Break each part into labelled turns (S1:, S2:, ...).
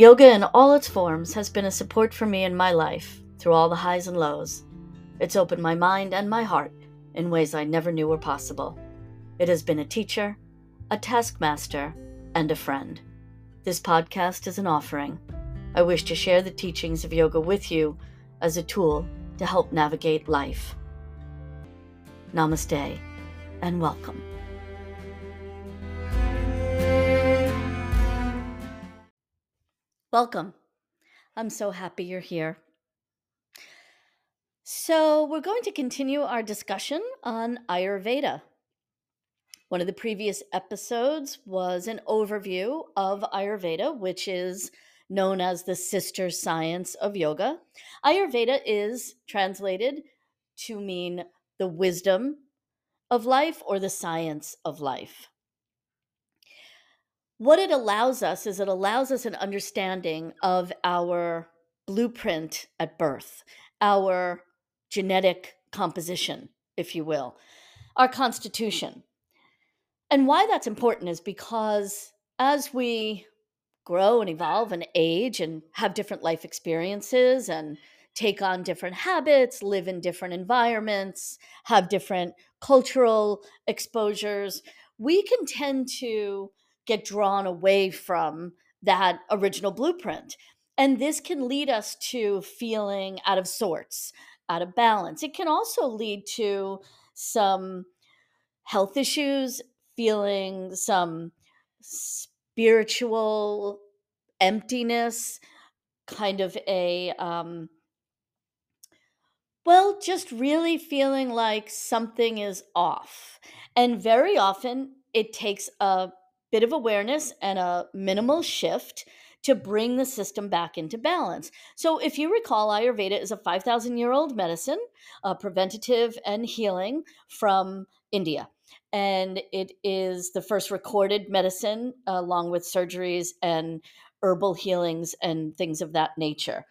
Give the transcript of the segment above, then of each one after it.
S1: Yoga in all its forms has been a support for me in my life through all the highs and lows. It's opened my mind and my heart in ways I never knew were possible. It has been a teacher, a taskmaster, and a friend. This podcast is an offering. I wish to share the teachings of yoga with you as a tool to help navigate life. Namaste and welcome. Welcome. I'm so happy you're here. So, we're going to continue our discussion on Ayurveda. One of the previous episodes was an overview of Ayurveda, which is known as the sister science of yoga. Ayurveda is translated to mean the wisdom of life or the science of life what it allows us is it allows us an understanding of our blueprint at birth, our genetic composition, if you will, our constitution. And why that's important is because as we grow and evolve and age and have different life experiences and take on different habits, live in different environments, have different cultural exposures, we can tend to get drawn away from that original blueprint. And this can lead us to feeling out of sorts, out of balance. It can also lead to some health issues, feeling some spiritual emptiness, kind of a, um, well, just really feeling like something is off. And very often it takes a bit of awareness and a minimal shift to bring the system back into balance. So, if you recall, Ayurveda is a 5,000 year old medicine, uh, preventative and healing from India. And it is the first recorded medicine, uh, along with surgeries and herbal healings and things of that nature.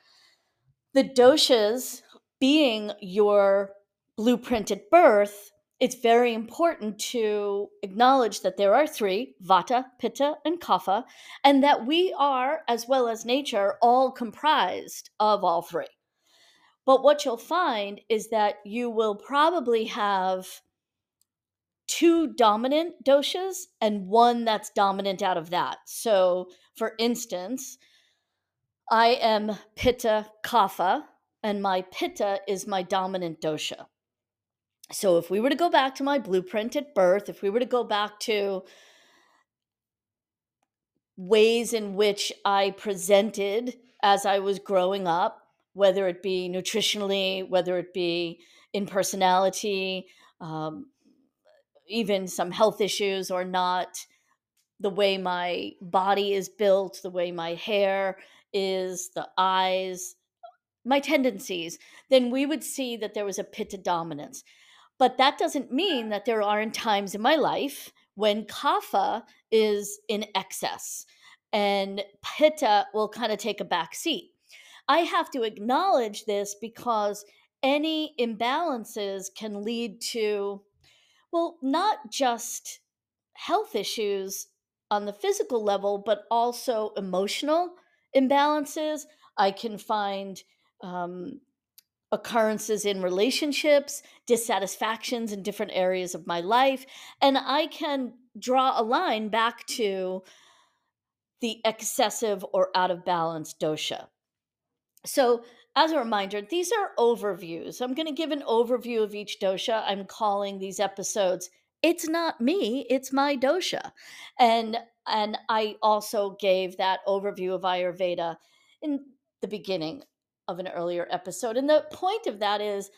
S1: The doshas being your blueprint at birth it's very important to acknowledge that there are three vata, pitta, and kapha, and that we are, as well as nature, all comprised of all three. But what you'll find is that you will probably have two dominant doshas and one that's dominant out of that. So, for instance, I am pitta kapha, and my pitta is my dominant dosha so if we were to go back to my blueprint at birth, if we were to go back to ways in which I presented as I was growing up, whether it be nutritionally, whether it be in personality, um, even some health issues or not, the way my body is built, the way my hair is, the eyes, my tendencies, then we would see that there was a pitta dominance. But that doesn't mean that there aren't times in my life when kapha is in excess and pitta will kind of take a back seat. I have to acknowledge this because any imbalances can lead to, well, not just health issues on the physical level, but also emotional imbalances. I can find um, occurrences in relationships, dissatisfactions in different areas of my life, and I can draw a line back to the excessive or out of balance dosha. So, as a reminder, these are overviews. I'm going to give an overview of each dosha. I'm calling these episodes It's Not Me, It's My Dosha. And and I also gave that overview of Ayurveda in the beginning of an earlier episode. And the point of that is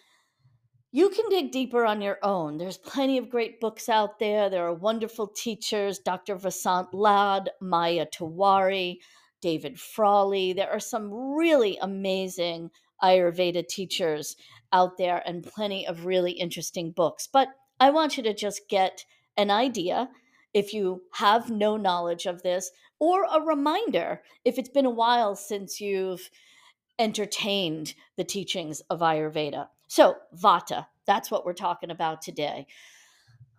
S1: you can dig deeper on your own. There's plenty of great books out there. There are wonderful teachers, Dr. Vasant Lad, Maya Tiwari, David Frawley. There are some really amazing Ayurveda teachers out there and plenty of really interesting books. But I want you to just get an idea if you have no knowledge of this, or a reminder if it's been a while since you've entertained the teachings of Ayurveda. So, Vata, that's what we're talking about today.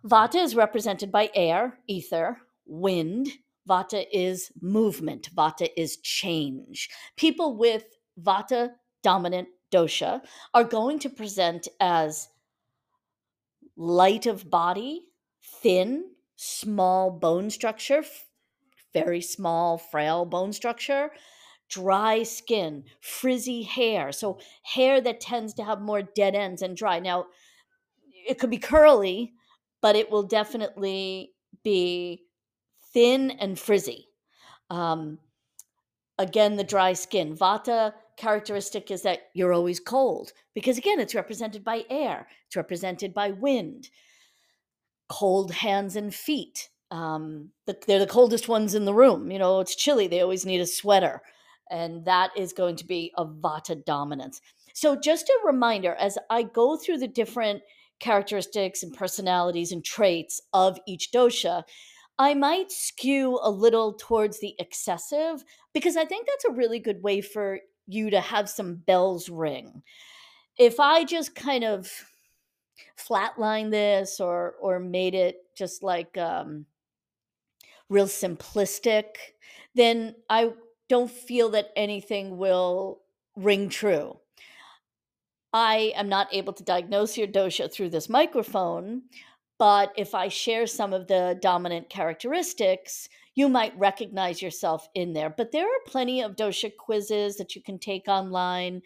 S1: Vata is represented by air, ether, wind, Vata is movement, Vata is change. People with Vata dominant dosha are going to present as light of body, thin, small bone structure, very small, frail bone structure, dry skin, frizzy hair. So, hair that tends to have more dead ends and dry. Now, it could be curly, but it will definitely be thin and frizzy. Um, again, the dry skin. Vata characteristic is that you're always cold because, again, it's represented by air, it's represented by wind, cold hands and feet. Um, the, they're the coldest ones in the room. You know, it's chilly, they always need a sweater. And that is going to be a Vata dominance. So, just a reminder as I go through the different characteristics and personalities and traits of each dosha, I might skew a little towards the excessive because I think that's a really good way for you to have some bells ring. If I just kind of flatline this or or made it just like um real simplistic, then I don't feel that anything will ring true. I am not able to diagnose your dosha through this microphone, but if I share some of the dominant characteristics, you might recognize yourself in there. But there are plenty of dosha quizzes that you can take online.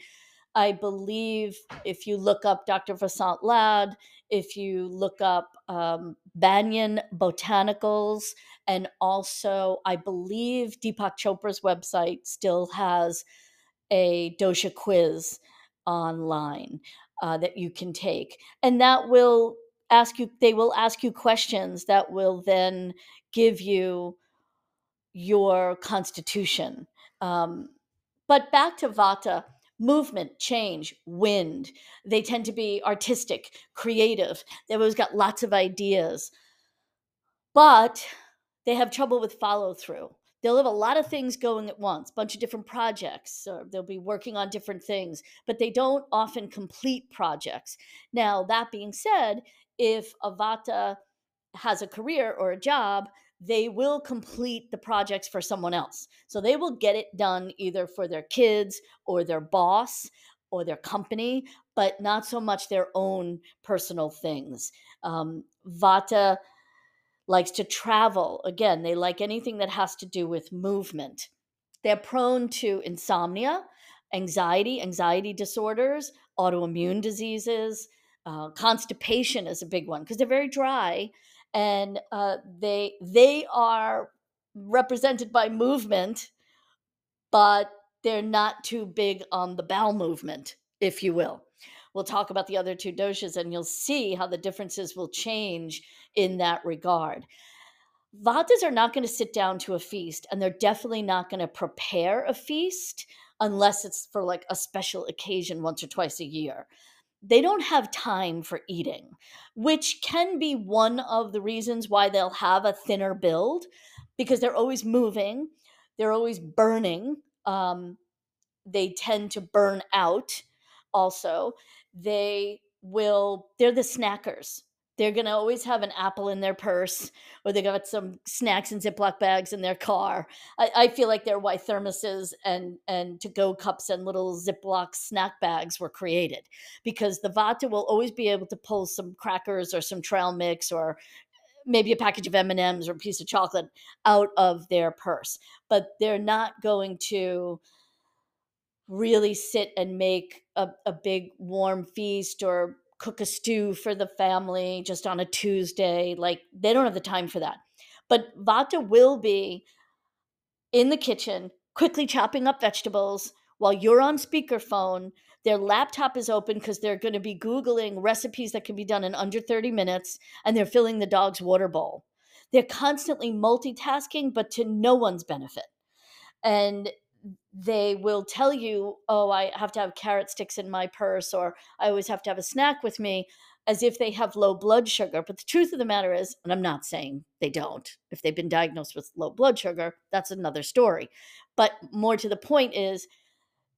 S1: I believe if you look up Dr. Vasant Lad, if you look up um, Banyan Botanicals, and also I believe Deepak Chopra's website still has a dosha quiz online uh, that you can take. And that will ask you, they will ask you questions that will then give you your constitution. Um, but back to Vata movement, change, wind. They tend to be artistic, creative. They've always got lots of ideas. But they have trouble with follow through they'll have a lot of things going at once, bunch of different projects, or they'll be working on different things, but they don't often complete projects. Now, that being said, if a Vata has a career or a job, they will complete the projects for someone else. So they will get it done either for their kids or their boss or their company, but not so much their own personal things. Um, Vata likes to travel. Again, they like anything that has to do with movement. They're prone to insomnia, anxiety, anxiety disorders, autoimmune diseases. Uh, constipation is a big one because they're very dry, and uh, they they are represented by movement, but they're not too big on the bowel movement, if you will. We'll talk about the other two doshas, and you'll see how the differences will change in that regard. Vatas are not going to sit down to a feast, and they're definitely not going to prepare a feast unless it's for like a special occasion once or twice a year. They don't have time for eating, which can be one of the reasons why they'll have a thinner build because they're always moving, they're always burning. Um, they tend to burn out also. They will, they're the snackers they're going to always have an apple in their purse or they got some snacks in Ziploc bags in their car. I, I feel like they're why thermoses and, and to go cups and little Ziploc snack bags were created because the Vata will always be able to pull some crackers or some trail mix or uh, maybe a package of M&Ms or a piece of chocolate out of their purse. But they're not going to really sit and make a, a big warm feast or cook a stew for the family just on a Tuesday. Like they don't have the time for that. But Vata will be in the kitchen, quickly chopping up vegetables while you're on speakerphone. Their laptop is open because they're going to be Googling recipes that can be done in under 30 minutes, and they're filling the dog's water bowl. They're constantly multitasking, but to no one's benefit. And they will tell you, oh, I have to have carrot sticks in my purse, or I always have to have a snack with me, as if they have low blood sugar. But the truth of the matter is, and I'm not saying they don't, if they've been diagnosed with low blood sugar, that's another story. But more to the point is,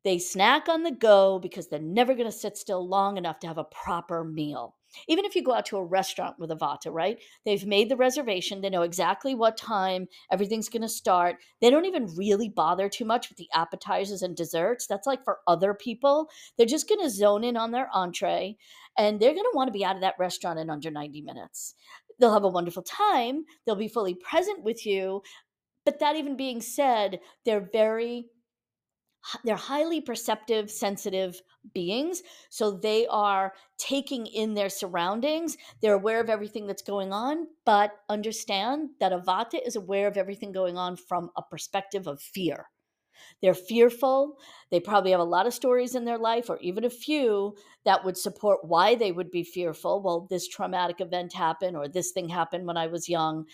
S1: they snack on the go because they're never going to sit still long enough to have a proper meal. Even if you go out to a restaurant with a Vata, right? They've made the reservation. They know exactly what time everything's going to start. They don't even really bother too much with the appetizers and desserts. That's like for other people. They're just going to zone in on their entree and they're going to want to be out of that restaurant in under 90 minutes. They'll have a wonderful time. They'll be fully present with you. But that even being said, they're very they're highly perceptive sensitive beings so they are taking in their surroundings they're aware of everything that's going on but understand that a vata is aware of everything going on from a perspective of fear. They're fearful they probably have a lot of stories in their life or even a few that would support why they would be fearful well this traumatic event happened or this thing happened when i was young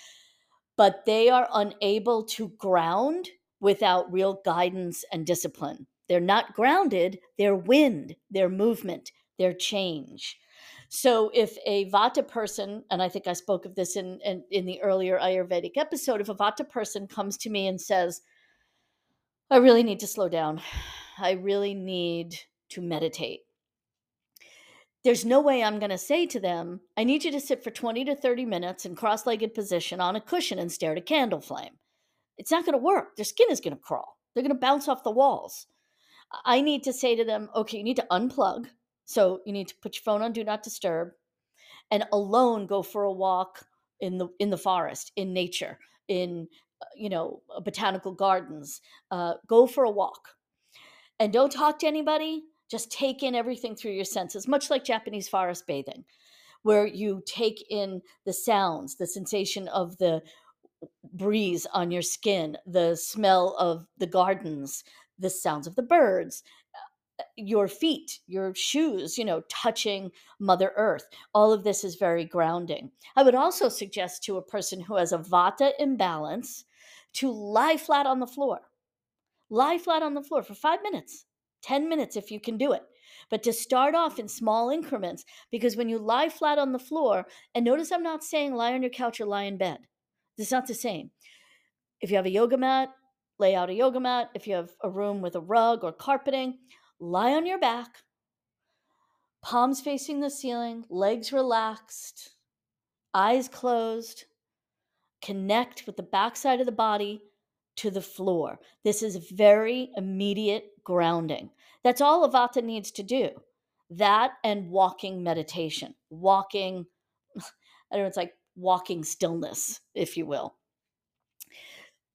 S1: but they are unable to ground without real guidance and discipline. They're not grounded, they're wind, they're movement, they're change. So if a Vata person, and I think I spoke of this in, in, in the earlier Ayurvedic episode, if a Vata person comes to me and says, I really need to slow down, I really need to meditate. There's no way I'm going to say to them, I need you to sit for 20 to 30 minutes in cross legged position on a cushion and stare at a candle flame it's not going to work. Their skin is going to crawl. They're going to bounce off the walls. I need to say to them, okay, you need to unplug. So you need to put your phone on do not disturb and alone go for a walk in the in the forest, in nature, in uh, you know, uh, botanical gardens. Uh, go for a walk. And don't talk to anybody. Just take in everything through your senses, much like Japanese forest bathing, where you take in the sounds, the sensation of the breeze on your skin, the smell of the gardens, the sounds of the birds, uh, your feet, your shoes, you know, touching Mother Earth. All of this is very grounding. I would also suggest to a person who has a vata imbalance to lie flat on the floor. Lie flat on the floor for five minutes, 10 minutes if you can do it. But to start off in small increments, because when you lie flat on the floor, and notice I'm not saying lie on your couch or lie in bed. It's not the same. If you have a yoga mat, lay out a yoga mat. If you have a room with a rug or carpeting, lie on your back, palms facing the ceiling, legs relaxed, eyes closed. Connect with the backside of the body to the floor. This is very immediate grounding. That's all a Vata needs to do. That and walking meditation. Walking, I don't know, it's like walking stillness, if you will.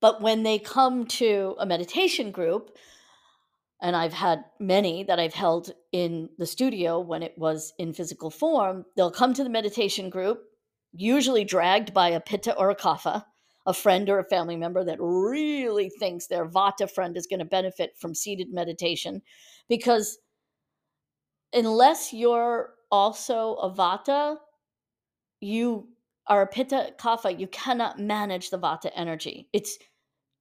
S1: But when they come to a meditation group, and I've had many that I've held in the studio when it was in physical form, they'll come to the meditation group, usually dragged by a pitta or a kapha, a friend or a family member that really thinks their vata friend is going to benefit from seated meditation. Because unless you're also a vata, you are pitta kapha, you cannot manage the vata energy. It's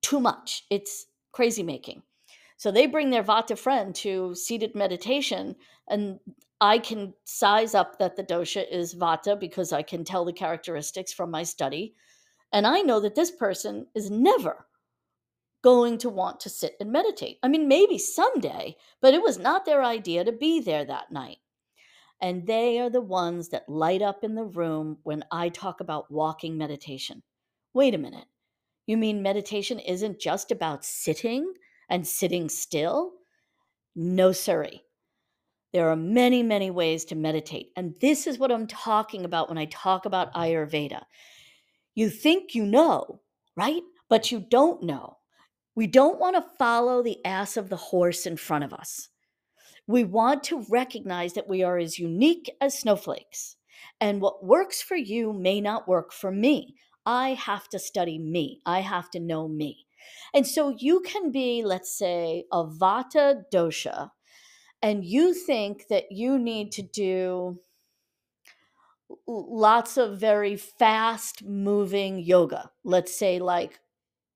S1: too much. It's crazy making. So they bring their vata friend to seated meditation, and I can size up that the dosha is vata because I can tell the characteristics from my study. And I know that this person is never going to want to sit and meditate. I mean, maybe someday, but it was not their idea to be there that night. And they are the ones that light up in the room when I talk about walking meditation. Wait a minute. You mean meditation isn't just about sitting and sitting still? No, sirree. There are many, many ways to meditate. And this is what I'm talking about when I talk about Ayurveda. You think you know, right? But you don't know. We don't want to follow the ass of the horse in front of us. We want to recognize that we are as unique as snowflakes. And what works for you may not work for me. I have to study me, I have to know me. And so you can be, let's say, a vata dosha, and you think that you need to do lots of very fast moving yoga. Let's say, like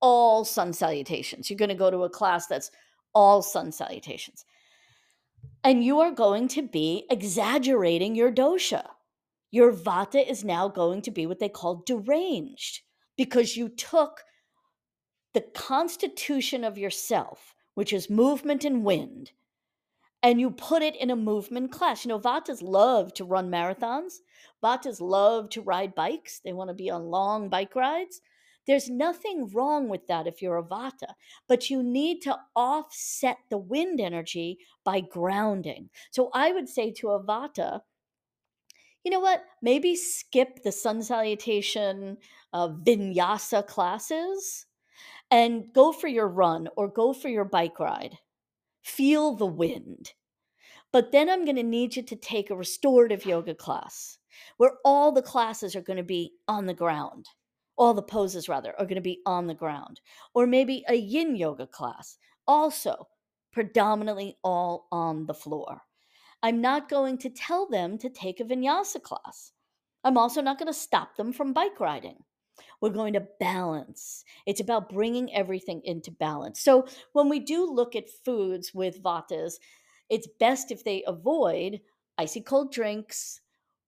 S1: all sun salutations. You're going to go to a class that's all sun salutations and you are going to be exaggerating your dosha. Your vata is now going to be what they call deranged because you took the constitution of yourself, which is movement and wind, and you put it in a movement class. You know, Vatas love to run marathons. Vatas love to ride bikes. They want to be on long bike rides. There's nothing wrong with that if you're a Vata, but you need to offset the wind energy by grounding. So I would say to a Vata, you know what? Maybe skip the sun salutation uh, vinyasa classes and go for your run or go for your bike ride. Feel the wind. But then I'm going to need you to take a restorative yoga class where all the classes are going to be on the ground. All the poses, rather, are going to be on the ground. Or maybe a yin yoga class, also predominantly all on the floor. I'm not going to tell them to take a vinyasa class. I'm also not going to stop them from bike riding. We're going to balance. It's about bringing everything into balance. So when we do look at foods with vatas, it's best if they avoid icy cold drinks,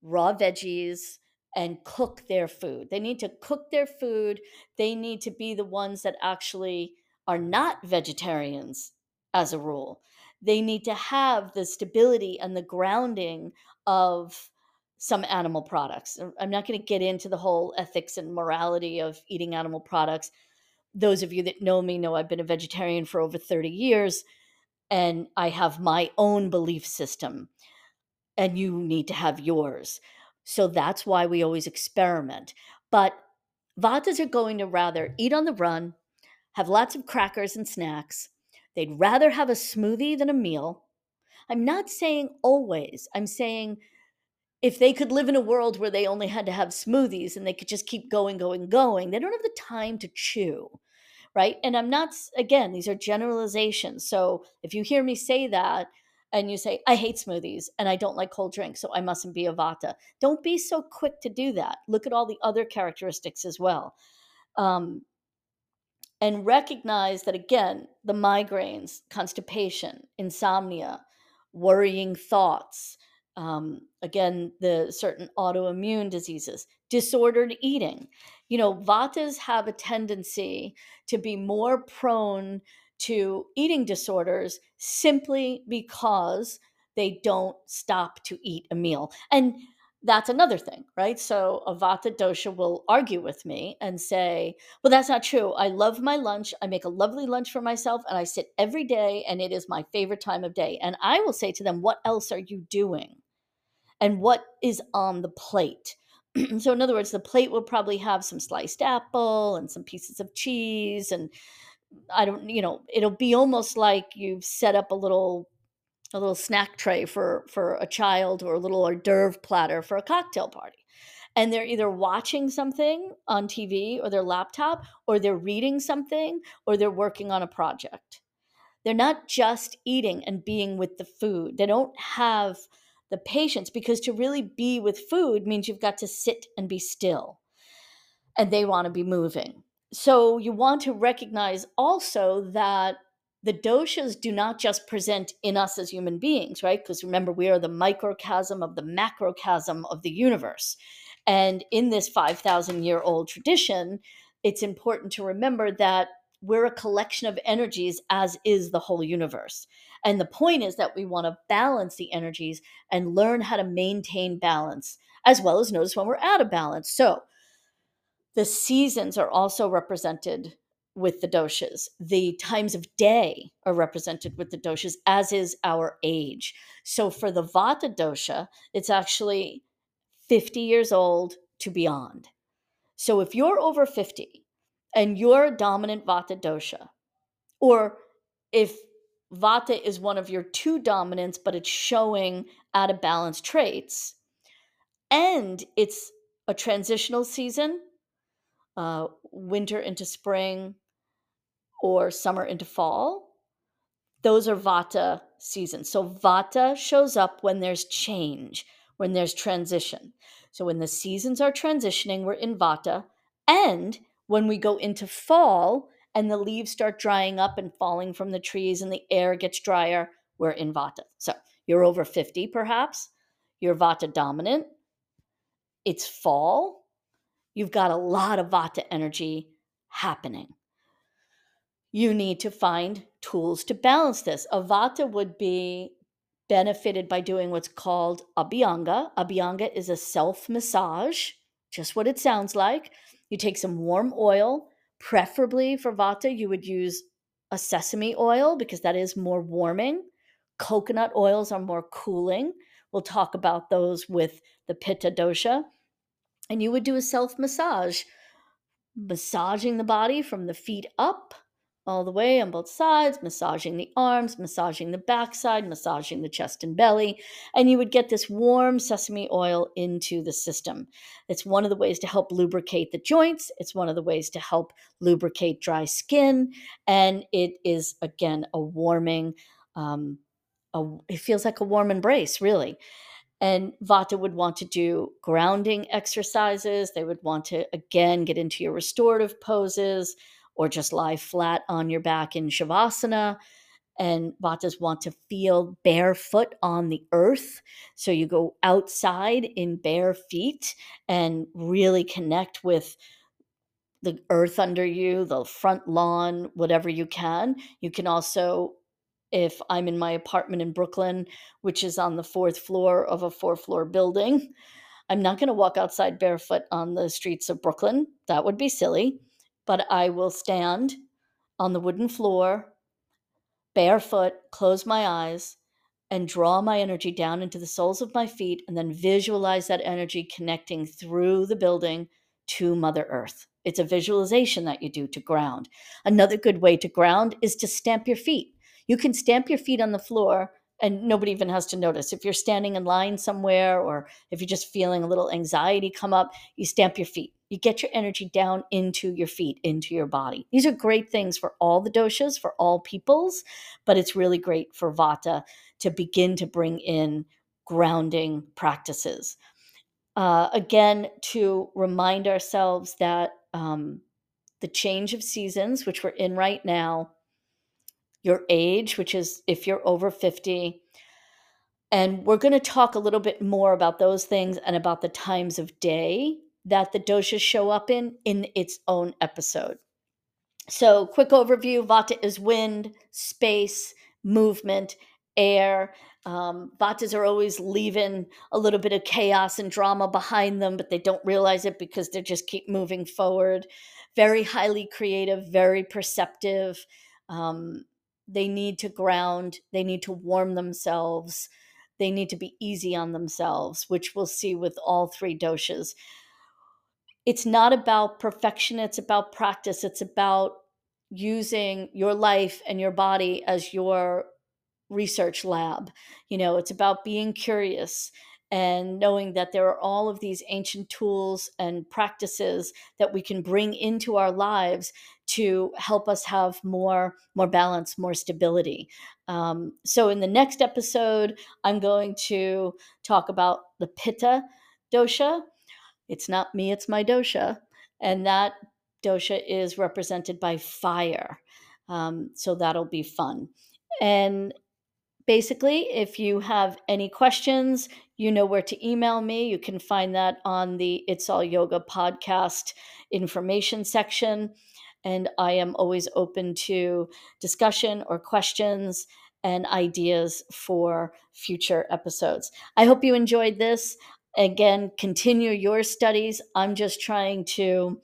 S1: raw veggies, and cook their food. They need to cook their food. They need to be the ones that actually are not vegetarians as a rule. They need to have the stability and the grounding of some animal products. Uh, I'm not going to get into the whole ethics and morality of eating animal products. Those of you that know me know I've been a vegetarian for over 30 years and I have my own belief system, and you need to have yours. So that's why we always experiment. But Vatas are going to rather eat on the run, have lots of crackers and snacks. They'd rather have a smoothie than a meal. I'm not saying always, I'm saying if they could live in a world where they only had to have smoothies and they could just keep going, going, going, they don't have the time to chew right? And I'm not, again, these are generalizations. So if you hear me say that and you say, I hate smoothies and I don't like cold drinks, so I mustn't be a Vata, don't be so quick to do that. Look at all the other characteristics as well. Um, and recognize that, again, the migraines, constipation, insomnia, worrying thoughts, um, again, the certain autoimmune diseases, disordered eating. You know, vatas have a tendency to be more prone to eating disorders simply because they don't stop to eat a meal. And that's another thing, right? So a vata dosha will argue with me and say, well, that's not true. I love my lunch. I make a lovely lunch for myself and I sit every day and it is my favorite time of day. And I will say to them, what else are you doing? And what is on the plate? so in other words the plate will probably have some sliced apple and some pieces of cheese and i don't you know it'll be almost like you've set up a little a little snack tray for for a child or a little hors d'oeuvre platter for a cocktail party. And they're either watching something on tv or their laptop or they're reading something or they're working on a project. They're not just eating and being with the food. They don't have the patience because to really be with food means you've got to sit and be still and they want to be moving. So you want to recognize also that the doshas do not just present in us as human beings, right? Because remember, we are the microcosm of the macrocosm of the universe. And in this 5,000 year old tradition, it's important to remember that we're a collection of energies, as is the whole universe. And the point is that we want to balance the energies and learn how to maintain balance, as well as notice when we're out of balance. So the seasons are also represented with the doshas. The times of day are represented with the doshas, as is our age. So for the Vata dosha, it's actually 50 years old to beyond. So if you're over 50 and you're a dominant Vata dosha, or if Vata is one of your two dominants, but it's showing out of balance traits. And it's a transitional season, uh, winter into spring or summer into fall. Those are Vata seasons. So Vata shows up when there's change, when there's transition. So when the seasons are transitioning, we're in Vata. And when we go into fall, and the leaves start drying up and falling from the trees and the air gets drier, we're in Vata. So you're over 50 perhaps, you're Vata dominant, it's fall, you've got a lot of Vata energy happening. You need to find tools to balance this. A Vata would be benefited by doing what's called abhyanga. Abhyanga is a self massage, just what it sounds like. You take some warm oil, preferably for vata, you would use a sesame oil because that is more warming. Coconut oils are more cooling. We'll talk about those with the pitta dosha. And you would do a self massage, massaging the body from the feet up all the way on both sides, massaging the arms, massaging the backside, massaging the chest and belly, and you would get this warm sesame oil into the system. It's one of the ways to help lubricate the joints, it's one of the ways to help lubricate dry skin, and it is, again, a warming, um, a, it feels like a warm embrace, really. And Vata would want to do grounding exercises. They would want to, again, get into your restorative poses or just lie flat on your back in Shavasana. And Vatas want to feel barefoot on the earth. So you go outside in bare feet and really connect with the earth under you, the front lawn, whatever you can. You can also, if I'm in my apartment in Brooklyn, which is on the fourth floor of a four floor building, I'm not going to walk outside barefoot on the streets of Brooklyn. That would be silly but I will stand on the wooden floor, barefoot, close my eyes, and draw my energy down into the soles of my feet, and then visualize that energy connecting through the building to Mother Earth. It's a visualization that you do to ground. Another good way to ground is to stamp your feet. You can stamp your feet on the floor and nobody even has to notice. If you're standing in line somewhere or if you're just feeling a little anxiety come up, you stamp your feet. You get your energy down into your feet, into your body. These are great things for all the doshas, for all peoples, but it's really great for Vata to begin to bring in grounding practices. Uh, again, to remind ourselves that um, the change of seasons, which we're in right now, your age, which is if you're over 50, and we're going to talk a little bit more about those things and about the times of day that the doshas show up in in its own episode. So, quick overview Vata is wind, space, movement, air. Um, Vatas are always leaving a little bit of chaos and drama behind them, but they don't realize it because they just keep moving forward. Very highly creative, very perceptive. Um, they need to ground, they need to warm themselves, they need to be easy on themselves, which we'll see with all three doshas it's not about perfection, it's about practice. It's about using your life and your body as your research lab. You know, it's about being curious and knowing that there are all of these ancient tools and practices that we can bring into our lives to help us have more more balance more stability um, so in the next episode i'm going to talk about the pitta dosha it's not me, it's my dosha. And that dosha is represented by fire. Um, so that'll be fun. And basically, if you have any questions, you know where to email me. You can find that on the It's All Yoga podcast information section. And I am always open to discussion or questions and ideas for future episodes. I hope you enjoyed this again, continue your studies. I'm just trying to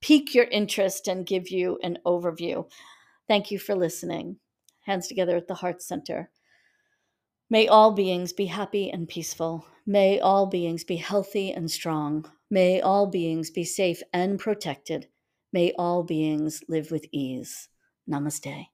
S1: pique your interest and give you an overview. Thank you for listening. Hands together at the Heart Center. May all beings be happy and peaceful. May all beings be healthy and strong. May all beings be safe and protected. May all beings live with ease. Namaste.